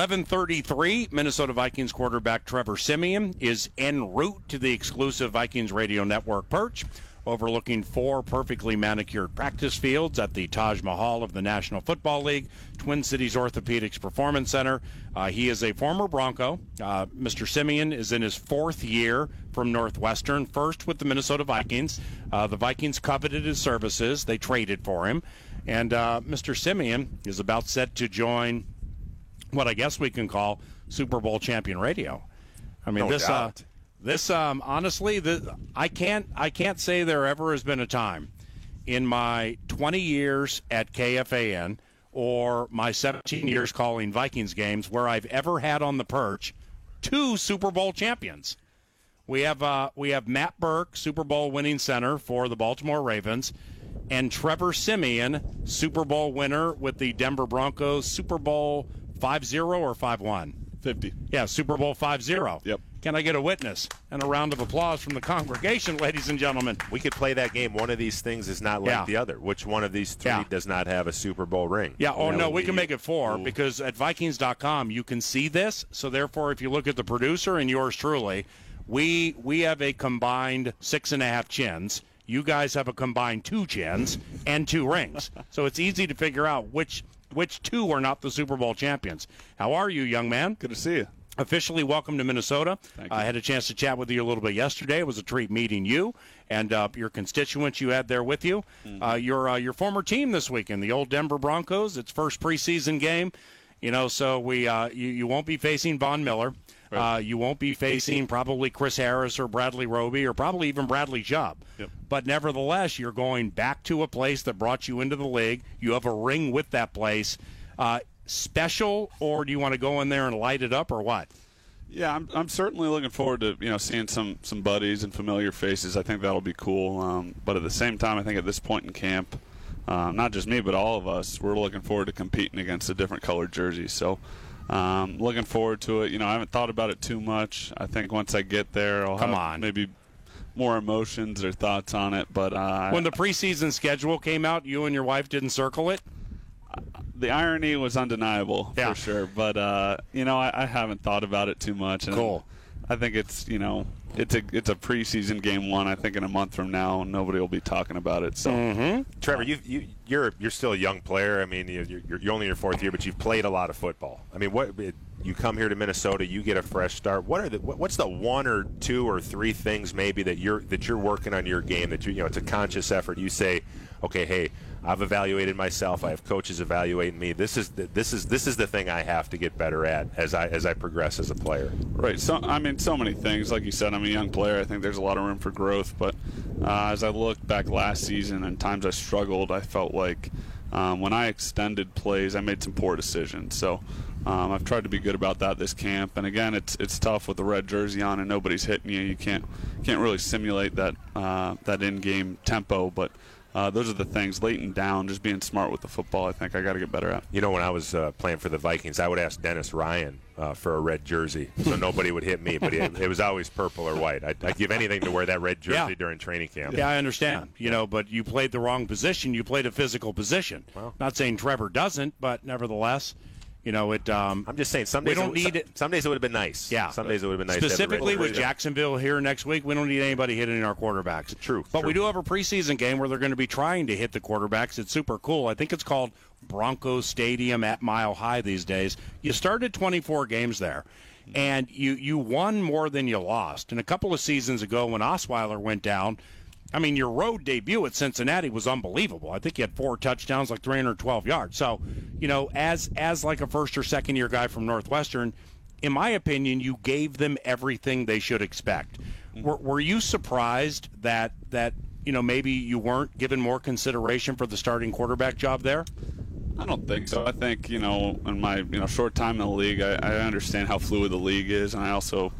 1133, Minnesota Vikings quarterback Trevor Siemian is en route to the exclusive Vikings Radio Network perch, overlooking four perfectly manicured practice fields at the Taj Mahal of the National Football League, Twin Cities Orthopedics Performance Center. Uh, he is a former Bronco. Uh, Mr. Siemian is in his fourth year from Northwestern, first with the Minnesota Vikings. Uh, the Vikings coveted his services, they traded for him. And uh, Mr. Siemian is about set to join what I guess we can call Super Bowl champion radio. I mean, No this, uh, this, um, honestly, the, I can't, I can't say there ever has been a time in my 20 years at KFAN or my 17 years calling Vikings games where I've ever had on the perch two Super Bowl champions. We have uh, we have Matt Birk, Super Bowl winning center for the Baltimore Ravens, and Trevor Siemian, Super Bowl winner with the Denver Broncos, Super Bowl 5-0 or 5-1? 50. Yeah, Super Bowl 5-0. Yep. Can I get a witness and a round of applause from the congregation, ladies and gentlemen? We could play that game. One of these things is not like Yeah. the other. Which one of these three Yeah. does not have a Super Bowl ring? Yeah, oh no, would we can make it four Ooh. because at Vikings.com you can see this. So therefore, if you look at the producer and yours truly, we we have a combined six and a half chins. You guys have a combined two chins and two rings. So it's easy to figure out which which two are not the Super Bowl champions. How are you, young man? Good to see you. officially welcome to Minnesota. I had a chance to chat with you a little bit yesterday. It was a treat meeting you and uh, your constituents you had there with you. Mm-hmm. Uh, your uh, your former team this weekend, the old Denver Broncos. Its first preseason game. You know, so we uh, you you won't be facing Von Miller. Uh, you won't be facing probably Chris Harris or Bradley Roby or probably even Bradley Chubb. Yep. But nevertheless, you're going back to a place that brought you into the league. You have a ring with that place. Uh, special, or do you want to go in there and light it up, or what? Yeah, I'm, I'm certainly looking forward to you know seeing some some buddies and familiar faces. I think that'll be cool. Um, but at the same time, I think at this point in camp, um, not just me but all of us, we're looking forward to competing against a different colored jersey. So. Um, looking forward to it. You know, I haven't thought about it too much. I think once I get there, I'll Come have on. maybe more emotions or thoughts on it. But uh, When the preseason schedule came out, you and your wife didn't circle it. the irony was undeniable Yeah. for sure. But uh, you know, I, I haven't thought about it too much. And Cool. I think it's you know it's a it's a preseason game one. I think in a month from now nobody will be talking about it. So Mm-hmm. Trevor, you you you're you're still a young player. I mean, you- you're, you're only in your fourth year, but you've played a lot of football. I mean, what you come here to Minnesota, you get a fresh start. What are the what's the one or two or three things maybe that you're that you're working on your game that you you know it's a conscious effort. You say, okay, hey, I've evaluated myself. I have coaches evaluating me. This is the, this is this is the thing I have to get better at as I as I progress as a player. right. So I mean, so many things. Like you said, I'm a young player. I think there's a lot of room for growth. But uh, as I look back last season and times I struggled, I felt like um, when I extended plays, I made some poor decisions. So. Um, I've tried to be good about that this camp, and again, it's it's tough with the red jersey on and nobody's hitting you. You can't can't really simulate that uh, that in-game tempo, but uh, those are the things. Late and down, just being smart with the football. I think I got to get better at. You know, when I was uh, playing for the Vikings, I would ask Dennis Ryan uh, for a red jersey, so nobody would hit me. But it, it was always purple or white. I'd, I'd give anything to wear that red jersey Yeah. during training camp. Yeah, I understand. You know, but you played the wrong position. You played a physical position. Not saying Trevor doesn't, but nevertheless, you know it. Um, I'm just saying, some We days don't it, need some, it. Some days it would have been nice. Yeah. Some days it would have been nice. to have a red Specifically with. Jacksonville here next week, we don't need anybody hitting our quarterbacks. True, But true. we do have a preseason game where they're going to be trying to hit the quarterbacks. It's super cool. I think it's called Broncos Stadium at Mile High these days. You started 24 games there. And you, you won more than you lost. And a couple of seasons ago, when Osweiler went down, I mean, your road debut at Cincinnati was unbelievable. I think you had four touchdowns, like 312 yards. So, you know, as as like a first or second year guy from Northwestern, in my opinion, you gave them everything they should expect. Were, were you surprised that that you know maybe you weren't given more consideration for the starting quarterback job there? I don't think so. I think you know, in my you know short time in the league, I, I understand how fluid the league is, and I also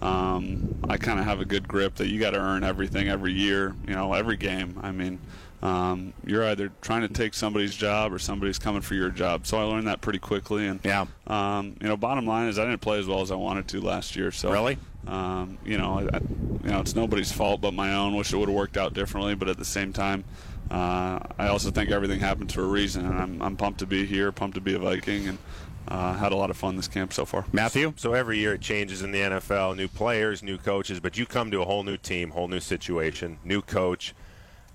um, I kind of have a good grip that you got to earn everything every year. You know, every game. I mean, um, you're either trying to take somebody's job or somebody's coming for your job. So I learned that pretty quickly. And Yeah. um, you know, bottom line is I didn't play as well as I wanted to last year. So Really? um, you know, I, you know, it's nobody's fault but my own. Wish it would have worked out differently, but at the same time, uh, I also think everything happens for a reason, and I'm, I'm pumped to be here, pumped to be a Viking, and uh, had a lot of fun this camp so far. Matthew? So every year it changes in the NFL, new players, new coaches, but you come to a whole new team, whole new situation, new coach,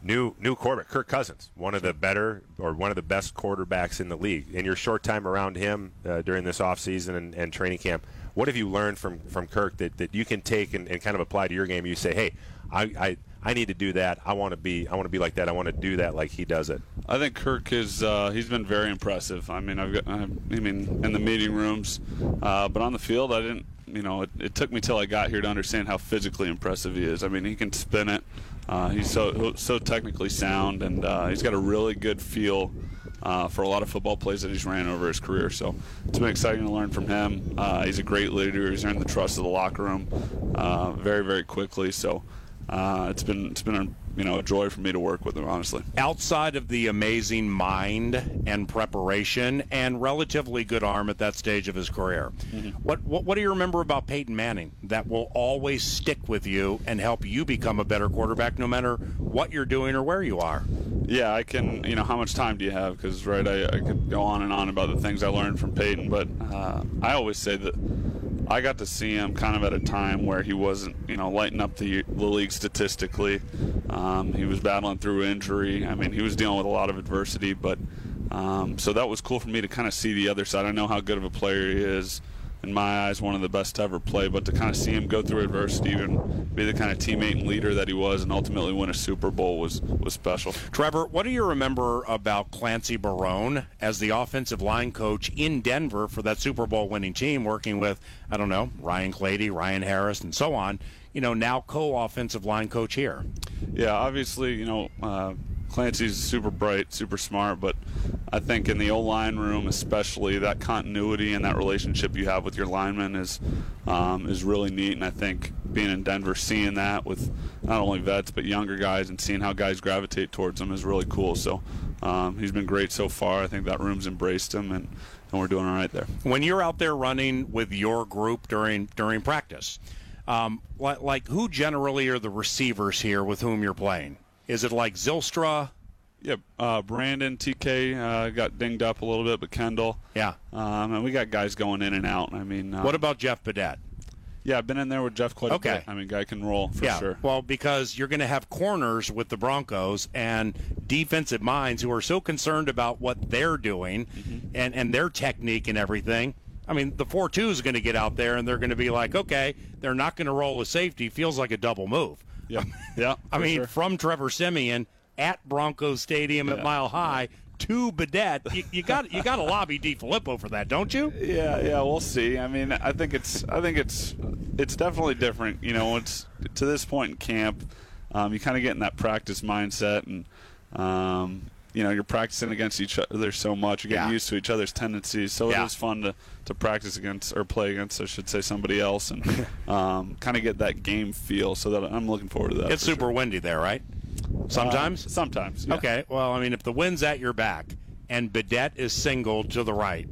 new new quarterback, Kirk Cousins, one of the better or one of the best quarterbacks in the league. In your short time around him uh, during this offseason and, and training camp, what have you learned from, from Kirk that, that you can take and, and kind of apply to your game? You say, hey, I, I I need to do that. I want to be. I want to be like that. I want to do that like he does it. I think Kirk is. Uh, he's been very impressive. I mean, I've got. I mean, in the meeting rooms, uh, but on the field, I didn't. You know, it, it, took me till I got here to understand how physically impressive he is. I mean, he can spin it. Uh, he's so so technically sound, and uh, he's got a really good feel. Uh, for a lot of football plays that he's ran over his career. So it's been exciting to learn from him. Uh, he's a great leader. He's earned the trust of the locker room uh, very, very quickly. So uh, it's been it's been a you know a joy for me to work with him. Honestly, outside of the amazing mind and preparation and relatively good arm at that stage of his career, mm-hmm. what, what what do you remember about Peyton Manning that will always stick with you and help you become a better quarterback, no matter what you're doing or where you are? Yeah, I can. You know, how much time do you have? Because right, I, I could go on and on about the things I learned from Peyton, but uh, I always say that I got to see him kind of at a time where he wasn't, you know, lighting up the, the league statistically. Um, he was battling through injury. I mean, he was dealing with a lot of adversity, but um, so that was cool for me to kind of see the other side. I know how good of a player he is in my eyes, one of the best to ever play. But to kind of see him go through adversity and be the kind of teammate and leader that he was, and ultimately win a Super Bowl was was special. Trevor, what do you remember about Clancy Barone as the offensive line coach in Denver for that Super Bowl winning team, working with I don't know Ryan Clady, Ryan Harris, and so on? You know, now co-offensive line coach here. Yeah, obviously, you know. Uh, Clancy's super bright, super smart, but I think in the O line room, especially, that continuity and that relationship you have with your linemen is um, is really neat. And I think being in Denver, seeing that with not only vets but younger guys, and seeing how guys gravitate towards him is really cool. So um, he's been great so far. I think that room's embraced him, and, and we're doing all right there. When you're out there running with your group during during practice, um, like, like who generally are the receivers here with whom you're playing? Is it like Zylstra? Yeah, uh, Brandon TK uh, got dinged up a little bit, but Kendall. Yeah, um, and we got guys going in and out. I mean, uh, what about Jeff Badet? Yeah, I've been in there with Jeff quite okay. a bit. I mean, guy can roll for yeah. sure. Well, because you're going to have corners with the Broncos and defensive minds who are so concerned about what they're doing mm-hmm. and, and their technique and everything. I mean, the 4 2 is going to get out there and they're going to be like, okay, they're not going to roll a safety. Feels like a double move. Yeah, yeah. I mean, sure. from Trevor Siemian at Broncos Stadium yeah. at Mile High to Badet, you, you got you got to lobby DeFilippo for that, don't you? Yeah, yeah. We'll see. I mean, I think it's I think it's it's definitely different. You know, it's to this point in camp, um, you kind of get in that practice mindset and. Um, you know you're practicing against each other so much. You're getting yeah. used to each other's tendencies, so yeah. it is fun to, to practice against or play against, I should say, somebody else, and um, kind of get that game feel. So that I'm looking forward to that. It's super sure. windy there, right? Sometimes. Uh, sometimes. Yeah. Okay. Well, I mean, if the wind's at your back and Badet is single to the right,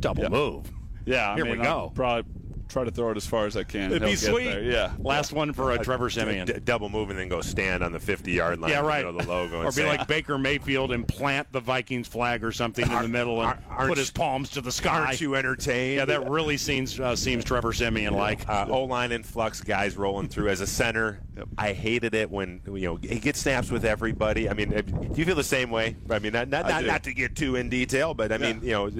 double move. Yeah. I Here mean, we go. I'm probably try to throw it as far as I can. It'd He'll be sweet. There. Yeah. Last one for uh, Trevor Siemian. D- double move and then go stand on the 50 yard line. Yeah, right. the logo or be say, like Baker Mayfield and plant the Vikings flag or something in the middle and put his palms to the sky. Aren't you entertained? Yeah, that really seems uh, seems Trevor Siemian like. Uh, o line in flux, guys rolling through as a center. Yep. I hated it when you know he gets snaps with everybody. I mean, do you feel the same way? I mean, not not, not, not to get too in detail, but I yeah. mean, you know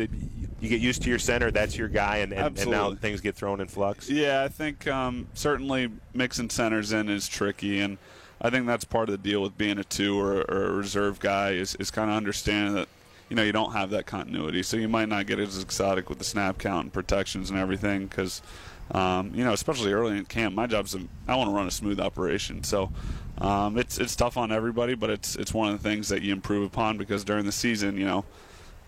you get used to your center. That's your guy, and, and, and now things get thrown in flux. Yeah, I think um, certainly mixing centers in is tricky, and I think that's part of the deal with being a two or, or a reserve guy is, is kind of understanding that you know you don't have that continuity, so you might not get as exotic with the snap count and protections and everything because. Um, you know, especially early in camp, my job's to, I want to run a smooth operation. So um, it's it's tough on everybody, but it's it's one of the things that you improve upon because during the season, you know,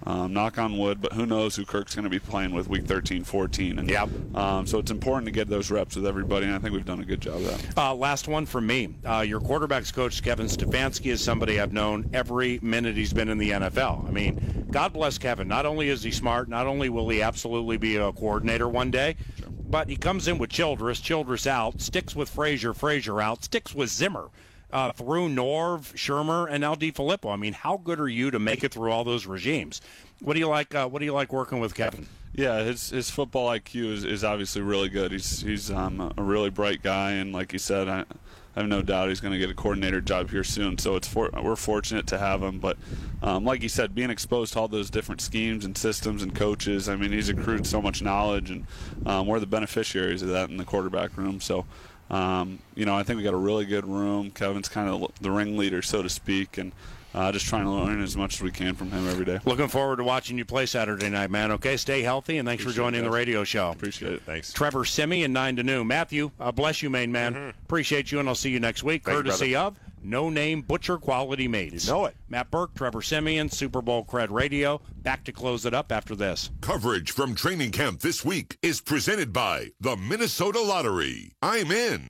um, knock on wood, but who knows who Kirk's going to be playing with week 13, 14. And, yep. Um, so it's important to get those reps with everybody, and I think we've done a good job of that. Uh, last one from me. Uh, your quarterback's coach, Kevin Stefanski, is somebody I've known every minute he's been in the NFL. I mean, God bless Kevin. Not only is he smart, not only will he absolutely be a coordinator one day, sure. but he comes in with Childress, Childress out, sticks with Frazier, Frazier out, sticks with Zimmer uh, through Norv, Shurmur, and now Filippo. I mean, how good are you to make it through all those regimes? What do you like? Uh, what do you like working with Kevin? Yeah, his his football IQ is, is obviously really good. He's he's um, a really bright guy, and like you said, I, I have no doubt he's going to get a coordinator job here soon. So it's for, we're fortunate to have him. But um, like you said, being exposed to all those different schemes and systems and coaches, I mean, he's accrued so much knowledge, and um, we're the beneficiaries of that in the quarterback room. So. Um, you know, I think we got a really good room. Kevin's kind of the ringleader, so to speak, and uh, just trying to learn as much as we can from him every day. Looking forward to watching you play Saturday night, man. Okay, stay healthy, and thanks Appreciate for joining it, the radio show. Appreciate it. Thanks. Trevor Siemian 9 to noon. Matthew, uh, bless you, main man. Appreciate you, and I'll see you next week. Thank you, Courtesy of No Name Butcher Quality Mates. You know it. Matt Birk, Trevor Siemian, Super Bowl Cred Radio. Back to close it up after this. Coverage from training camp this week is presented by the Minnesota Lottery. I'm in.